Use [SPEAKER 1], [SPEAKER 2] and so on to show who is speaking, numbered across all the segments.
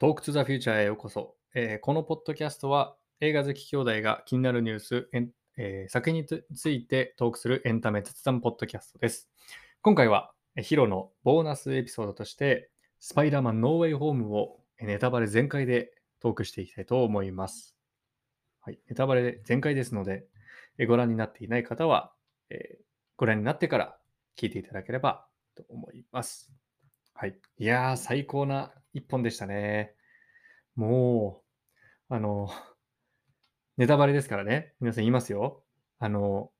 [SPEAKER 1] トークトゥザフューチャーへようこそ、えーこのポッドキャストは映画好き兄弟が気になるニュース、えー作品についてトークするエンタメ雑談ポッドキャストです。今回はヒロのボーナスエピソードとしてスパイダーマンノーウェイホームをネタバレ全開でトークしていきたいと思います。はい、ネタバレ全開ですので、えーご覧になっていない方は、えーご覧になってから聞いていただければと思います。はい。いやー、最高な一本でしたね。もう、あの、ネタバレですからね。皆さん言いますよ。あの、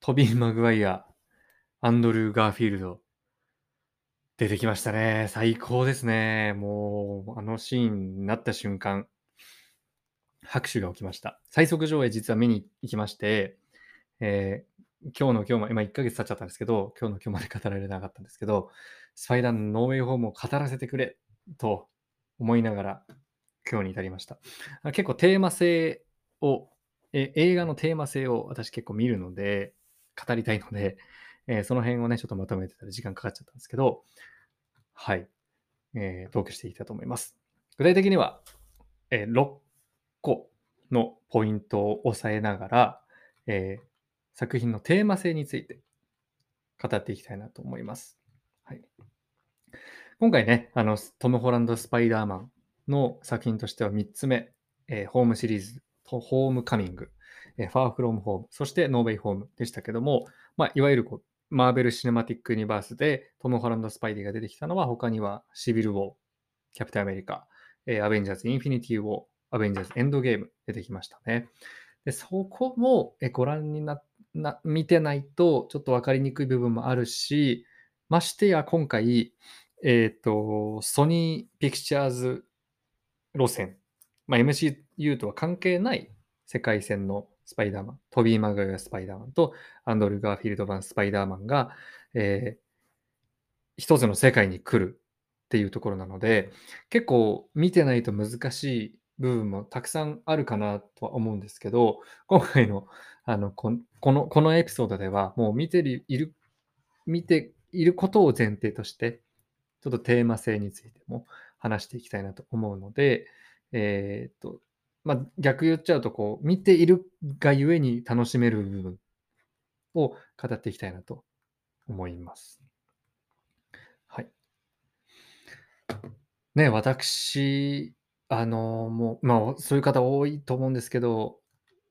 [SPEAKER 1] トビー・マグワイア、アンドルー・ガーフィールド、出てきましたね。最高ですね。もう、あのシーンになった瞬間、拍手が起きました。最速上映実は見に行きまして、えー今日の今日まで、今1ヶ月経っちゃったんですけど、今日の今日まで語られなかったんですけど、スパイダーのノーウェイホームを語らせてくれと思いながら今日に至りました。結構テーマ性を、え映画のテーマ性を私結構見るので、語りたいので、えーその辺をね、ちょっとまとめてたら時間かかっちゃったんですけど、はい、えー、トークしていきたいと思います。具体的には、えー6個のポイントを押さえながら、えー作品のテーマ性について語っていきたいなと思います。はい、今回ね、あのトム・ホランド・スパイダーマンの作品としては3つ目、えーホームシリーズ、とホームカミング、えーファーフロムホーム、そしてノーウェイホームでしたけども、まあ、いわゆるこうマーベル・シネマティック・ユニバースでトム・ホランド・スパイディが出てきたのは、他にはシビル・ウォー、キャプテン・アメリカ、えーアベンジャーズ・インフィニティ・ウォー、アベンジャーズ・エンドゲーム出てきましたね。でそこもえご覧になな見てないとちょっと分かりにくい部分もあるし、ましてや今回、えっ、と、ソニー・ピクチャーズ路線、まあ、MCU とは関係ない世界線のスパイダーマン、トビー・マグワイ・スパイダーマンとアンドル・ガーフィールド版スパイダーマンが、えー一つの世界に来るっていうところなので、結構見てないと難しい部分もたくさんあるかなとは思うんですけど、今回のあのこのこのエピソードでは、もう見てるいる見ていることを前提として、ちょっとテーマ性についても話していきたいなと思うので、えーっと、まあ、逆言っちゃうと、こう、見ているがゆえに楽しめる部分を語っていきたいなと思います。はい。ね、私、あの、もう、まあ、そういう方多いと思うんですけど、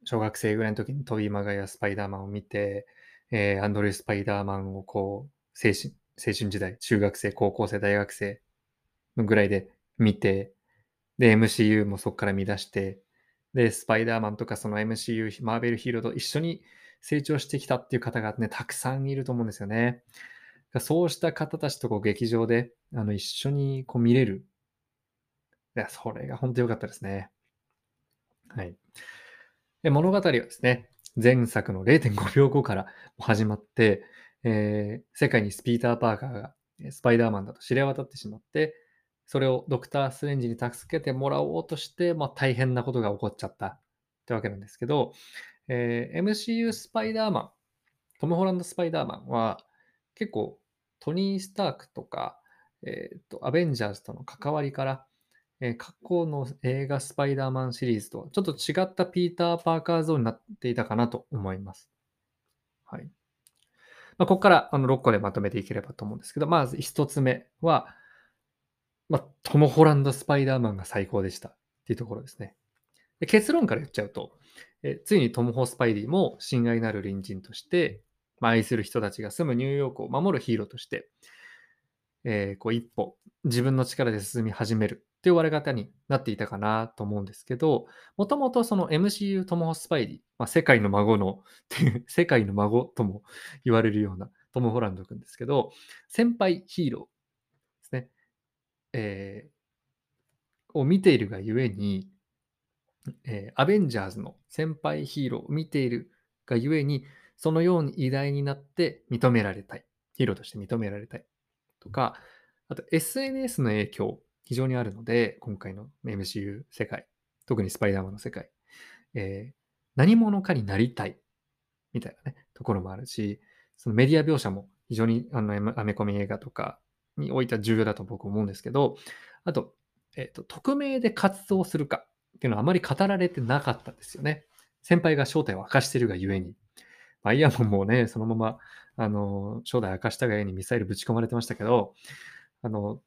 [SPEAKER 1] 小学生ぐらいの時にトビー・マガイア・スパイダーマンを見て、えーアンドレュー・スパイダーマンをこう、青春、青春時代、中学生、高校生、大学生ぐらいで見て、で、MCU もそこから見出して、で、スパイダーマンとかその MCU、マーベルヒーローと一緒に成長してきたっていう方がね、たくさんいると思うんですよね。そうした方たちとこう劇場であの一緒にこう見れる。いや、それが本当良かったですね。はい。で物語はですね、前作の0.5秒後から始まって、えー世界にスピーター・パーカーがスパイダーマンだと知れ渡ってしまって、それをドクター・ストレンジに助けてもらおうとして、まあ、大変なことが起こっちゃったってわけなんですけど、えー MCU スパイダーマン、トム・ホランド・スパイダーマンは結構トニー・スタークとか、えーとアベンジャーズとの関わりから、えー過去の映画スパイダーマンシリーズとはちょっと違ったピーター・パーカー像になっていたかなと思います。はい。まあ、ここからあの6個でまとめていければと思うんですけど、まず1つ目は、まあ、トム・ホランド・スパイダーマンが最高でしたっていうところですね。で結論から言っちゃうと、えついにトム・ホスパイディも親愛なる隣人として、まあ、愛する人たちが住むニューヨークを守るヒーローとして、えーこう一歩自分の力で進み始めるっていう終わり方になっていたかなと思うんですけど、もともとその MCU トム・ホスパイディ、まあ、世界の孫の、世界の孫とも言われるようなトム・ホランド君ですけど、先輩ヒーローですね。えーを見ているがゆえに、えーアベンジャーズの先輩ヒーローを見ているがゆえに、そのように偉大になって認められたい。ヒーローとして認められたい。とか、あと SNS の影響、非常にあるので、今回の MCU 世界、特にスパイダーマンの世界、えー何者かになりたい。みたいなね、ところもあるし、そのメディア描写も非常にあのアメコミ映画とかにおいては重要だと僕思うんですけど、あと、えっ、と、匿名で活動するかっていうのはあまり語られてなかったんですよね。先輩が正体を明かしているがゆえに。まあ、イヤモンもね、そのまま、あの、正体明かしたがゆえにミサイルぶち込まれてましたけど、あの、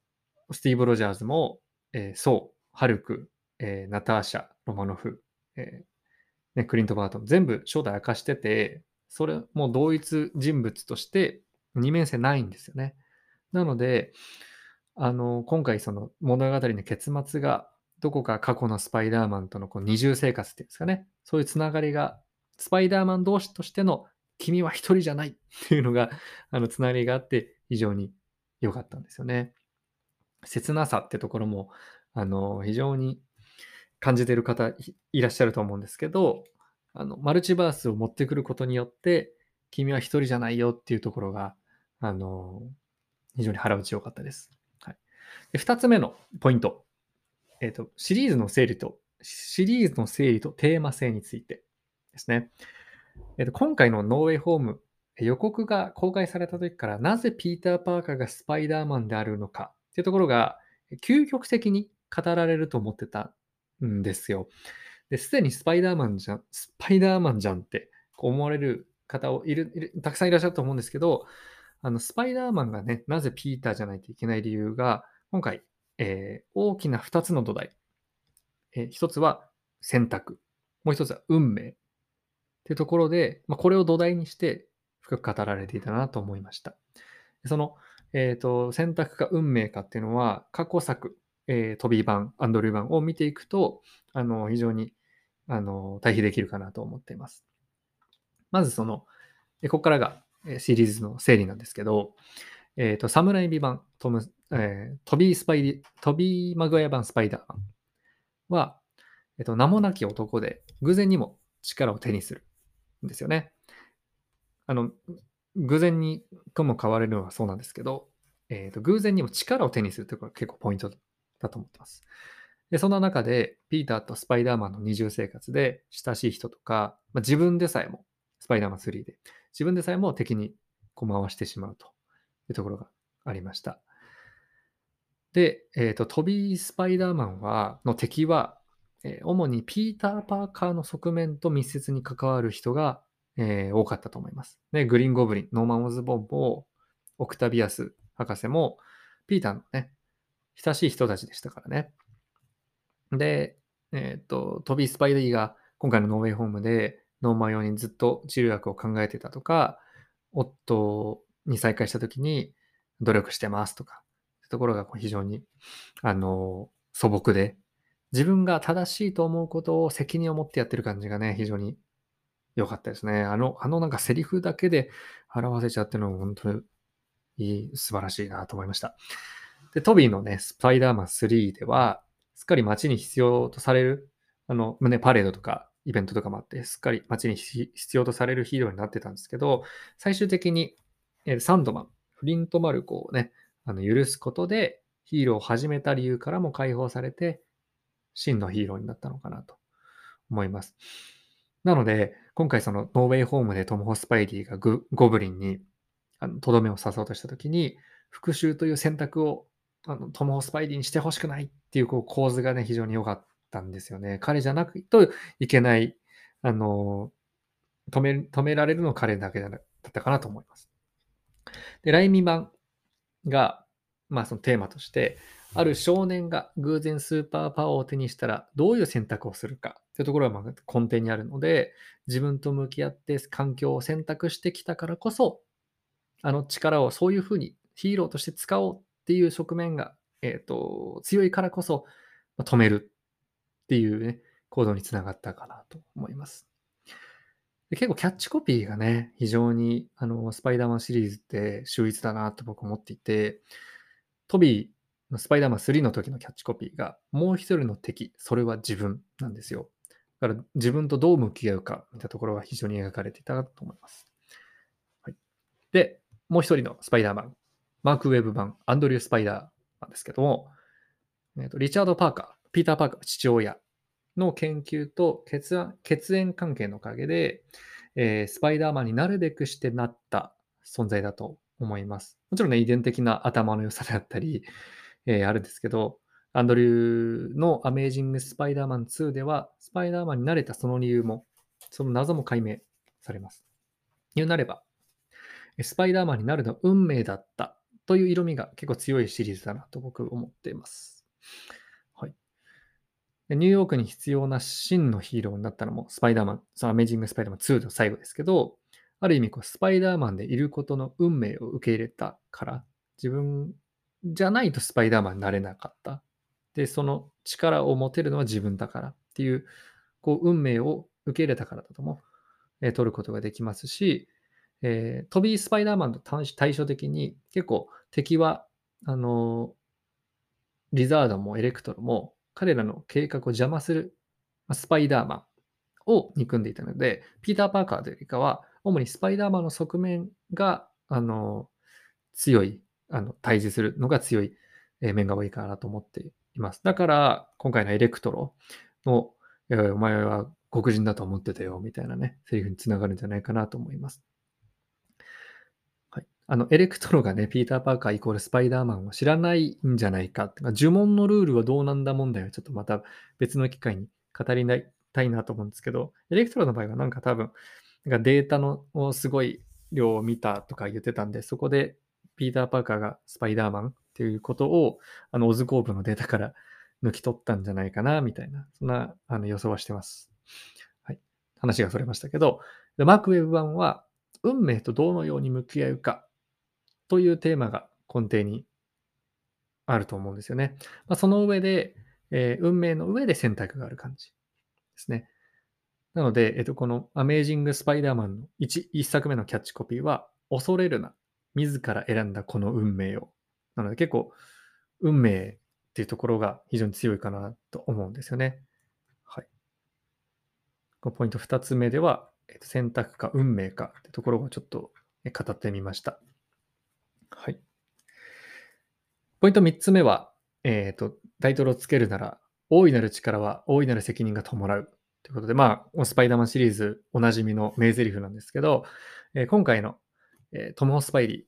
[SPEAKER 1] スティーブ・ロジャーズも、えー、ソウ、ハルク、えー、ナターシャ、ロマノフ、えーね、クリント・バートン、全部正体明かしてて、それも同一人物として二面性ないんですよね。なので、あの、今回その物語の結末が、どこか過去のスパイダーマンとのこう二重生活っていうんですかね、そういうつながりが、スパイダーマン同士としての君は一人じゃないっていうのが、あの、つながりがあって、非常に良かったんですよね。切なさってところも、あの、非常に感じてる方いらっしゃると思うんですけど、あの、マルチバースを持ってくることによって、君は一人じゃないよっていうところが、あの、非常に腹打ち良かったです。はい。で、二つ目のポイント。えっ、ー、と、シリーズの整理と、シリーズの整理とテーマ性についてですね。えっ、ー、と、今回のノーウェイホーム、予告が公開された時から、なぜピーター・パーカーがスパイダーマンであるのかっていうところが、究極的に語られると思ってたんですよ。で、すでにスパイダーマンじゃん、スパイダーマンじゃんって思われる方をいる、たくさんいらっしゃると思うんですけど、あの、スパイダーマンがね、なぜピーターじゃないといけない理由が、今回、えー、大きな2つの土台。えー、1つは選択。もう1つは運命。っていうところで、まあ、これを土台にして深く語られていたなと思いました。その、えっ、ー、と、選択か運命かっていうのは、過去作、えー、トビー版、アンドリュー版を見ていくと、あの、非常に、あの、対比できるかなと思っています。まずその、ここからがシリーズの整理なんですけど、えっ、ー、と、サムライビ版、トム、えー、トビースパイトビー・マグワイア版スパイダーマンは、えっ、ー、と、名もなき男で、偶然にも力を手にするんですよね。あの、偶然にとも変われるのはそうなんですけど、えっ、と、偶然にも力を手にするというのが結構ポイントだと思ってます。で、そんな中で、ピーターとスパイダーマンの二重生活で親しい人とか、まあ、自分でさえも、スパイダーマン3で、自分でさえも敵にこう回してしまうというところがありました。で、えっ、ー、と、トビー・スパイダーマンは、の敵は、えー、主にピーター・パーカーの側面と密接に関わる人が、えー、多かったと思います。で、グリーン・ゴブリン、ノーマン・オズボンも、オクタビアス博士も、ピーターのね、親しい人たちでしたからね。で、えっ、と、トビー・スパイダーが今回のノーウェイホームでノーマン用にずっと治療薬を考えてたとか、オットーに再会した時に努力してますとか、ところが非常に、あの、素朴で、自分が正しいと思うことを責任を持ってやってる感じがね、非常に良かったですね。あの、あのなんかセリフだけで表せちゃってるのも本当にいい、素晴らしいなと思いました。で、トビーのね、スパイダーマン3では、すっかり街に必要とされる、あの、胸パレードとか、イベントとかもあって、すっかり街に必要とされるヒーローになってたんですけど、最終的に、えサンドマン、フリントマルコをね、あの許すことで、ヒーローを始めた理由からも解放されて、真のヒーローになったのかなと思います。なので、今回そのノーウェイホームでトム・ホスパイディがゴブリンにとどめを刺そうとしたときに、復讐という選択をあのトム・ホスパイディにしてほしくないっていうこう構図がね、非常に良かったんですよね。彼じゃなくといけない、あの、止め、止められるのは彼だけだったかなと思います。で、ライミ版が、まあそのテーマとして、ある少年が偶然スーパーパワーを手にしたらどういう選択をするかというところがま根底にあるので、自分と向き合って環境を選択してきたからこそ、あの力をそういうふうにヒーローとして使おうっていう側面が、え、ー、と、強いからこそ、止めるっていうね、行動につながったかなと思います。で結構キャッチコピーがね、非常にあのスパイダーマンシリーズって秀逸だなと僕思っていて、トビースパイダーマン3の時のキャッチコピーが、もう一人の敵、それは自分なんですよ。だから自分とどう向き合うかみたいなところが非常に描かれていたと思います。はい、で、もう一人のスパイダーマン、マークウェブ版、アンドリュー・スパイダーなんですけども、えーと、リチャード・パーカー、ピーター・パーカー、父親の研究と血血縁関係のおかげで、えー、スパイダーマンになるべくしてなった存在だと思います。もちろんね、遺伝的な頭の良さであったり、えー、あるんですけど、アンドリューのアメージング・スパイダーマン2では、スパイダーマンになれたその理由も、その謎も解明されます。言うなれば、スパイダーマンになるのは運命だったという色味が結構強いシリーズだなと僕思っています。はい。ニューヨークに必要な真のヒーローになったのもスパイダーマン、そのアメージング・スパイダーマン2の最後ですけど、ある意味こうスパイダーマンでいることの運命を受け入れたから、自分じゃないとスパイダーマンになれなかった。で、その力を持てるのは自分だからっていう、こう、運命を受け入れたからだとも、えー、取ることができますし、えー、トビー・スパイダーマンと対照的に、結構敵は、あのー、リザードもエレクトロも、彼らの計画を邪魔する、スパイダーマンを憎んでいたので、ピーター・パーカーというよりかは、主にスパイダーマンの側面が、あの強い、あの対峙するのが強い面が多いかなと思っています。だから、今回のエレクトロの、えお前は黒人だと思ってたよ、みたいなね、セリフにつながるんじゃないかなと思います。はい。あの、エレクトロがね、ピーター・パーカーイコールスパイダーマンを知らないんじゃないか。か呪文のルールはどうなんだ問題はちょっとまた別の機会に語りたいなと思うんですけど、エレクトロの場合はなんか多分、なんかデータのすごい量を見たとか言ってたんで、そこでピーター・パーカーがスパイダーマンっていうことを、あの、オズコーブのデータから抜き取ったんじゃないかな、みたいな、そんなあの予想はしてます。はい。話がそれましたけど、マークウェブ版は、運命とどのように向き合うかというテーマが根底にあると思うんですよね。まあ、その上で、えー、運命の上で選択がある感じですね。なので、えっと、このアメージング・スパイダーマンの 1, 1作目のキャッチコピーは、恐れるな、自ら選んだこの運命をなので結構、運命っていうところが非常に強いかなと思うんですよね。はい。このポイント2つ目では、えっと選択か運命かってところをちょっと語ってみました。はい。ポイント3つ目は、えっ、ー、と、タイトルをつけるなら、大いなる力は大いなる責任が伴う。ということで、まあ、スパイダーマンシリーズおなじみの名台詞なんですけど、えー、今回の、えー、トム・ホスパイリ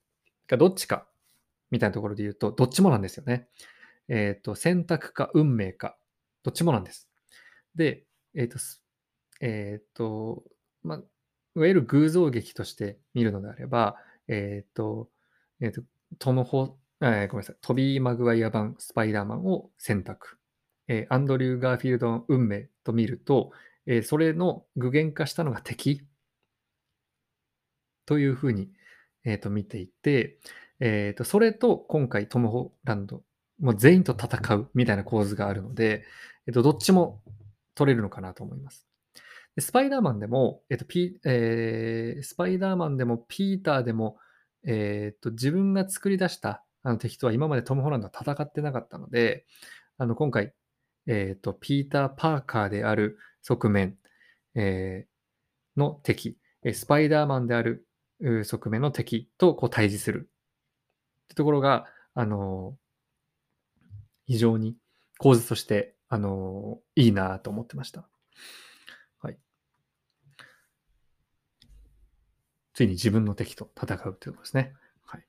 [SPEAKER 1] ーがどっちかみたいなところで言うと、どっちもなんですよね。えっ、ー、と、選択か運命か、どっちもなんです。で、えっ、ー、と、えっ、ー、と、まあ、いわゆる偶像劇として見るのであれば、えっ、と、えっ、と、トムホ、え、ごめんなさい、トビー・マグワイア版スパイダーマンを選択。えアンドリュー・ガーフィールドの運命と見ると、えそれの具現化したのが敵というふうに、えー、と見ていて、えっ、ー、と、それと今回トム・ホランド、もう全員と戦うみたいな構図があるので、えっ、と、どっちも取れるのかなと思います。でスパイダーマンでも、えっ、と、ピえー、スパイダーマンでも、ピーターでも、えっ、と、自分が作り出したあの敵とは今までトム・ホランドは戦ってなかったので、あの、今回、えっ、と、ピーター・パーカーである側面、えの敵、スパイダーマンである側面の敵とこう対峙するってところが、あの、非常に構図として、あの、いいなと思ってました。はい。ついに自分の敵と戦うということですね。はい。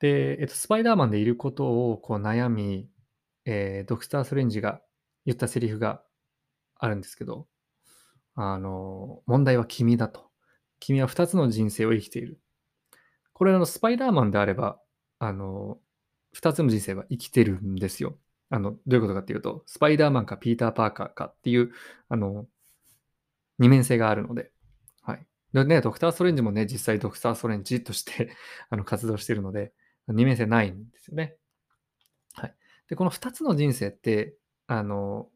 [SPEAKER 1] で、えっと、スパイダーマンでいることをこう悩み、えー、ドクター・ストレンジが言ったセリフがあるんですけど、あの、問題は君だと。君は2つの人生を生きている。これあの、スパイダーマンであれば、あの、2つの人生は生きてるんですよ。あの、どういうことかっていうと、スパイダーマンかピーター・パーカーかっていう、あの、二面性があるので、はい。でね、ドクター・ストレンジもね、実際ドクター・ストレンジとして あの活動してるので、二面性ないんですよね。はい。で、この2つの人生って、あの、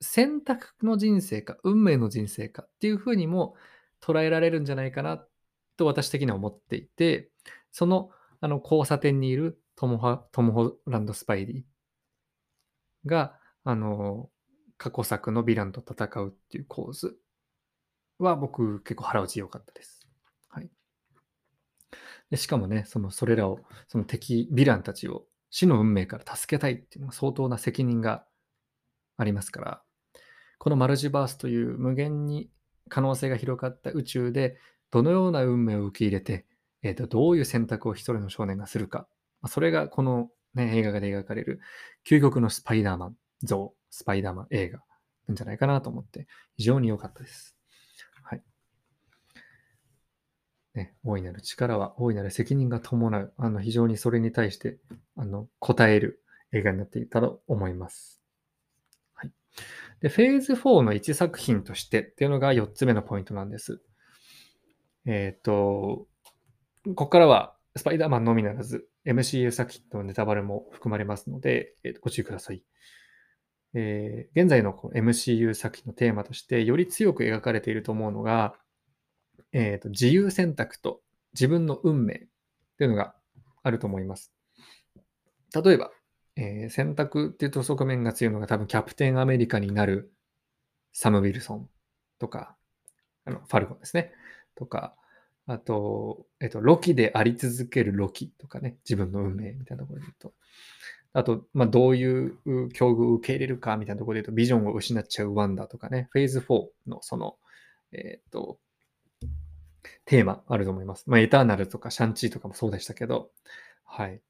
[SPEAKER 1] 選択の人生か、運命の人生かっていうふうにも捉えられるんじゃないかなと私的には思っていて、そのあの交差点にいるトムハトム・ホランド・スパイディが、あの、過去作のヴィランと戦うっていう構図は僕結構腹落ち良かったです。はい。でしかもね、そのそれらを、その敵、ヴィランたちを死の運命から助けたいっていうのは相当な責任がありますから、このマルチバースという無限に可能性が広がった宇宙でどのような運命を受け入れてえーと、どういう選択を一人の少年がするか。それがこのね、映画で描かれる究極のスパイダーマン像、スパイダーマン映画なんじゃないかなと思って、非常に良かったです。はい。ね、大いなる力は大いなる責任が伴う、あの非常にそれに対してあの応える映画になっていたと思います。はい。で、フェーズ4の1作品としてっていうのが4つ目のポイントなんです。えっ、ー、と、ここからはスパイダーマンのみならず MCU 作品のネタバレも含まれますので、えー、ご注意ください。えー、現在の MCU 作品のテーマとしてより強く描かれていると思うのが、えーと、自由選択と自分の運命というのがあると思います。例えば、えー、選択っていうと側面が強いのが多分キャプテンアメリカになるサム・ウィルソンとか、あのファルコンですね。とか、あと、えっと、ロキであり続けるロキとかね、自分の運命みたいなところで言うと。あと、まあ、どういう境遇を受け入れるかみたいなところで言うと、ビジョンを失っちゃうワンダとかね、フェーズ4のその、えっ、と、テーマあると思います。まあ、エターナルとかシャンチーとかもそうでしたけど、はい。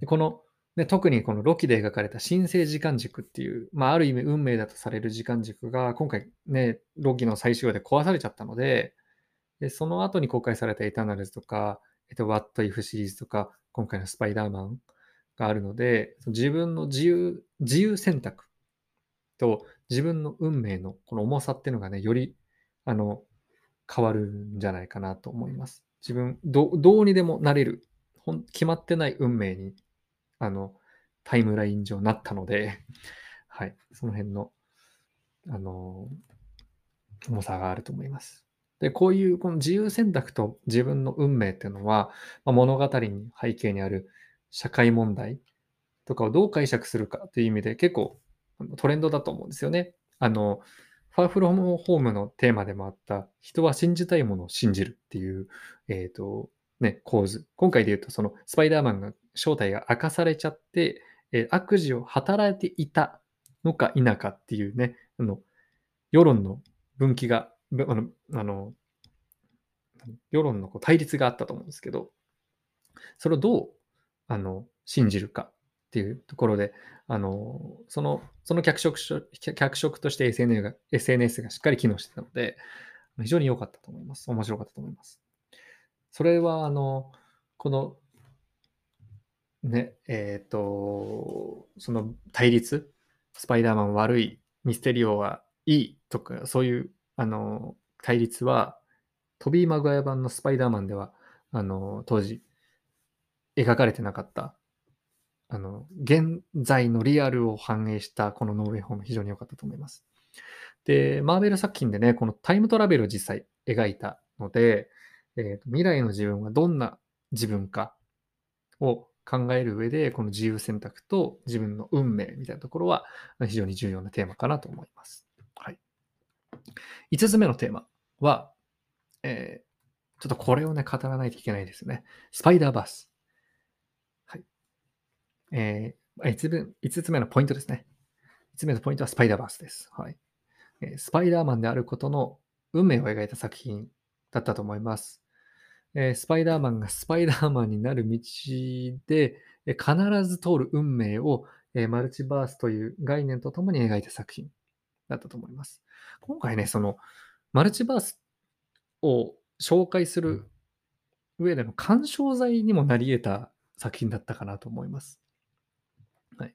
[SPEAKER 1] でこの、ね、特にこのロキで描かれた神聖時間軸っていう、まあ、ある意味運命だとされる時間軸が、今回ね、ロキの最終話で壊されちゃったので、で、その後に公開されたエターナルズとか、えっと、What If シリーズとか、今回のスパイダーマンがあるので、自分の自由、自由選択と自分の運命のこの重さっていうのがね、より、あの、変わるんじゃないかなと思います。自分、どうにでもなれる、決まってない運命に、あの、タイムライン上なったので、はい、その辺の、あの、重さがあると思います。で、こういうこの自由選択と自分の運命っていうのは、まあ、物語に背景にある社会問題とかをどう解釈するかという意味で結構トレンドだと思うんですよね。あの、ファーフロムホームのテーマでもあった人は信じたいものを信じるっていう、えっ、ー、と、ね、構図。今回で言うとそのスパイダーマンが正体が明かされちゃって、え、悪事を働いていたのか否かっていうね、あの、世論の分岐があの、あの世論のこう対立があったと思うんですけど、それをどうあの信じるかっていうところで、あのそのその脚色脚色として SNS が SNS がしっかり機能してたので、非常に良かったと思います。面白かったと思います。それは、あの、この、ね、えっ、ー、と、その対立、スパイダーマン悪い、ミステリオはいいとか、そういうあの、対立は、トビー・マグワイア版のスパイダーマンでは、あの、当時、描かれてなかった、あの、現在のリアルを反映したこのノーウェイホーム非常に良かったと思います。で、マーベル作品でね、このタイムトラベルを実際描いたので、えー、未来の自分はどんな自分かを考える上で、この自由選択と自分の運命みたいなところは非常に重要なテーマかなと思います。はい。5つ目のテーマは、えー、ちょっとこれをね、語らないといけないですね。スパイダーバース。はい。えー、5, つ5つ目のポイントですね。5つ目のポイントはスパイダーバースです。はい。えー、スパイダーマンであることの運命を描いた作品だったと思います。えー、スパイダーマンがスパイダーマンになる道で、え必ず通る運命を、えマルチバースという概念とともに描いた作品だったと思います。今回ね、その、マルチバースを紹介する上での干渉剤にもなり得た作品だったかなと思います。はい、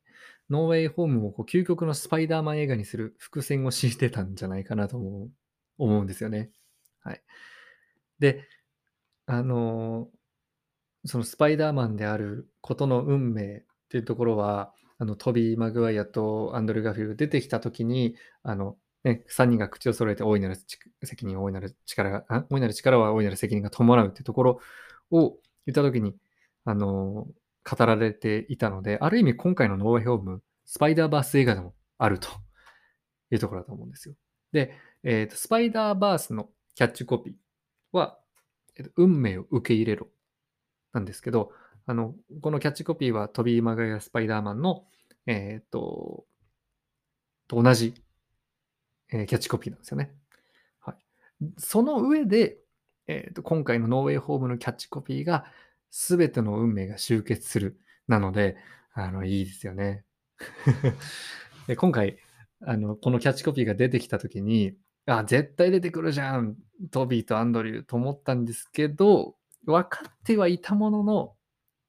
[SPEAKER 1] ノーウェイホームをこう究極のスパイダーマン映画にする伏線を敷いてたんじゃないかなと思う思うんですよね。はい。で、あのそのスパイダーマンであることの運命っていうところは、あのトビー・マグワイアとアンドル・ガフィル出てきたときに、あのね、3人が口を揃えて大いなる責任、大いなる力が、大いなる力は大いなる責任が伴うっていうところを言ったときに、あの、語られていたので、ある意味今回のノーウェイホーム、スパイダーバース映画でもあるというところだと思うんですよ。で、えーと、スパイダーバースのキャッチコピーは、えーと、運命を受け入れろなんですけど、あの、このキャッチコピーはトビー・マガヤ・スパイダーマンの、えっ、ー、と、と同じえキャッチコピーなんですよね。はい、その上で、えーと、今回のノーウェイホームのキャッチコピーが、すべての運命が集結するなので、あの、いいですよね。で今回、あの、このキャッチコピーが出てきたときに、あ、絶対出てくるじゃん、トビーとアンドリューと思ったんですけど、分かってはいたものの、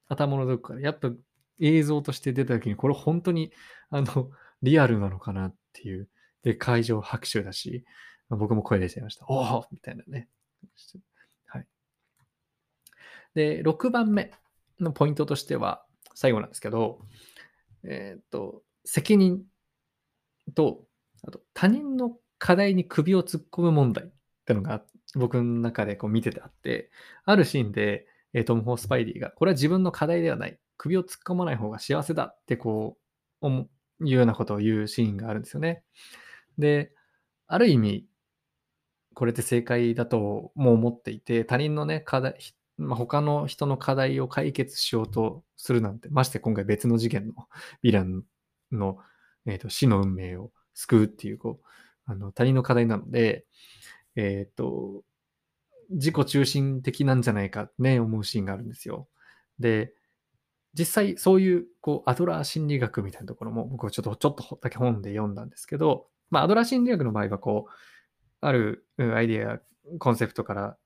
[SPEAKER 1] 頭のどこかで、やっぱ映像として出たときに、これ本当に、あの、リアルなのかなっていう。で、会場拍手だし、僕も声出ちゃいました。おおみたいなね。はい。で、6番目のポイントとしては、最後なんですけど、えっ、と、責任と、あと他人の課題に首を突っ込む問題ってのが僕の中でこう見ててあって、あるシーンで、えトム・ホースパイディが、これは自分の課題ではない、首を突っ込まない方が幸せだってこう、いうようなことを言うシーンがあるんですよね。で、ある意味、これって正解だとも思っていて、他人のね、課題、まあ、他の人の課題を解決しようとするなんて、まして今回別の事件のヴィランの、えーと、死の運命を救うっていう、こう、あの他人の課題なので、えっ、と、自己中心的なんじゃないかね、思うシーンがあるんですよ。で、実際そういう、こう、アドラー心理学みたいなところも僕はちょっと、ちょっとだけ本で読んだんですけど、まあ、アドラー心理学の場合は、こう、あるアイデア、コンセプトから、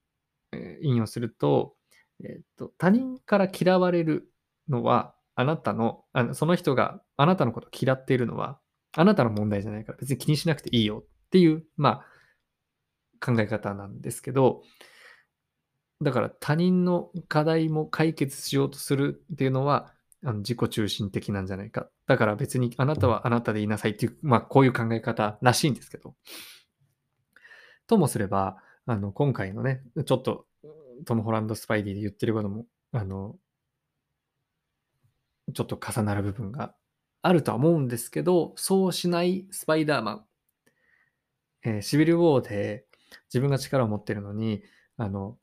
[SPEAKER 1] 引用すると、えっと、他人から嫌われるのは、あなたの、あのその人があなたのことを嫌っているのは、あなたの問題じゃないから別に気にしなくていいよっていう、まあ、考え方なんですけど、だから他人の課題も解決しようとするっていうのは、あの自己中心的なんじゃないか。だから別にあなたはあなたでいなさいっていう、まあこういう考え方らしいんですけど。ともすれば、あの、今回のね、ちょっとトム・ホランド・スパイディで言ってることも、あの、ちょっと重なる部分があるとは思うんですけど、そうしないスパイダーマン。えー、シビル・ウォーで自分が力を持ってるのに、あの、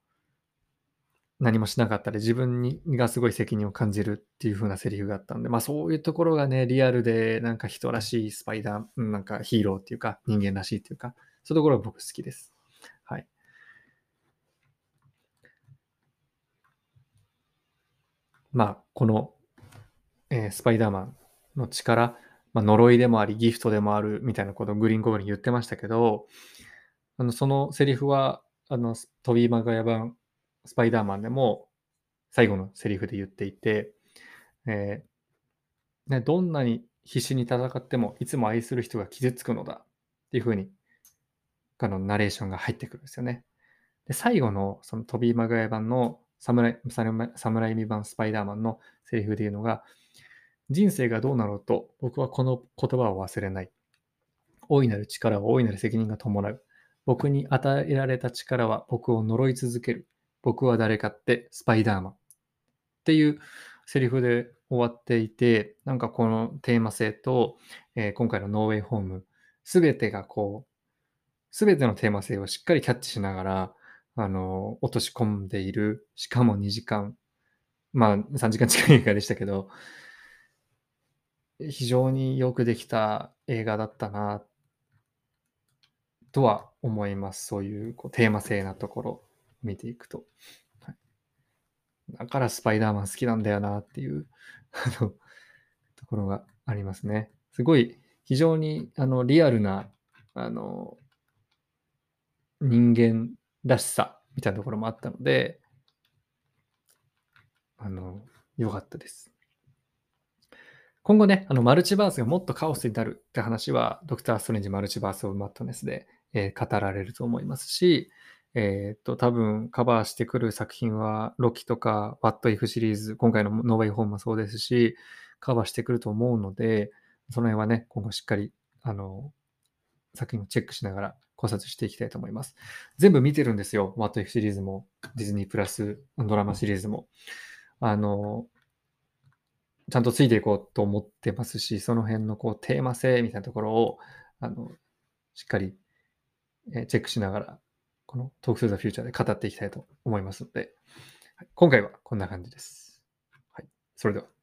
[SPEAKER 1] 何もしなかったり、自分にがすごい責任を感じるっていう風なセリフがあったんで、まあそういうところがね、リアルでなんか人らしいスパイダー、なんかヒーローっていうか、人間らしいっていうか、そういうところが僕好きです。はい。まあ、この、えー、スパイダーマンの力、まあ、呪いでもあり、ギフトでもあるみたいなことをグリーンゴブリン言ってましたけど、あのそのセリフは、あの、トビー・マガヤ版、スパイダーマンでも最後のセリフで言っていて、えー、ね、どんなに必死に戦っても、いつも愛する人が傷つくのだっていうふうに、あの、ナレーションが入ってくるんですよね。で、最後の、そのトビー・マガヤ版の侍侍未版スパイダーマンのセリフで言うのが、人生がどうなろうと僕はこの言葉を忘れない。大いなる力は大いなる責任が伴う。僕に与えられた力は僕を呪い続ける。僕は誰かってスパイダーマン。っていうセリフで終わっていて、なんかこのテーマ性と、えー、今回のノーウェイホーム、すべてがこう、すべてのテーマ性をしっかりキャッチしながら、あの、落とし込んでいる。しかも2時間。まあ、3時間近い映画でしたけど、非常によくできた映画だったな、とは思います。そういうこうテーマ性なところ見ていくと。はい、だからスパイダーマン好きなんだよなっていう あのところがありますね。すごい非常にあのリアルなあの人間らしさみたいなところもあったので、あの、良かったです。今後ね、あの、マルチバースがもっとカオスになるって話は、ドクター・ストレンジ・マルチバース・オブ・マットネスで、えー、語られると思いますし、えっ、と、多分カバーしてくる作品は、ロキとか、ワット・イフシリーズ、今回のノーベイ・ホームもそうですし、カバーしてくると思うので、その辺はね、今後しっかり、あの、作品をチェックしながら考察していきたいと思います。全部見てるんですよ。ワット F シリーズも、ディズニープラスドラマシリーズも。あの、ちゃんとついていこうと思ってますし、その辺のこうテーマ性みたいなところを、あの、しっかり、チェックしながら、この Talk to the Future で語っていきたいと思いますので、今回はこんな感じです。はい。それでは。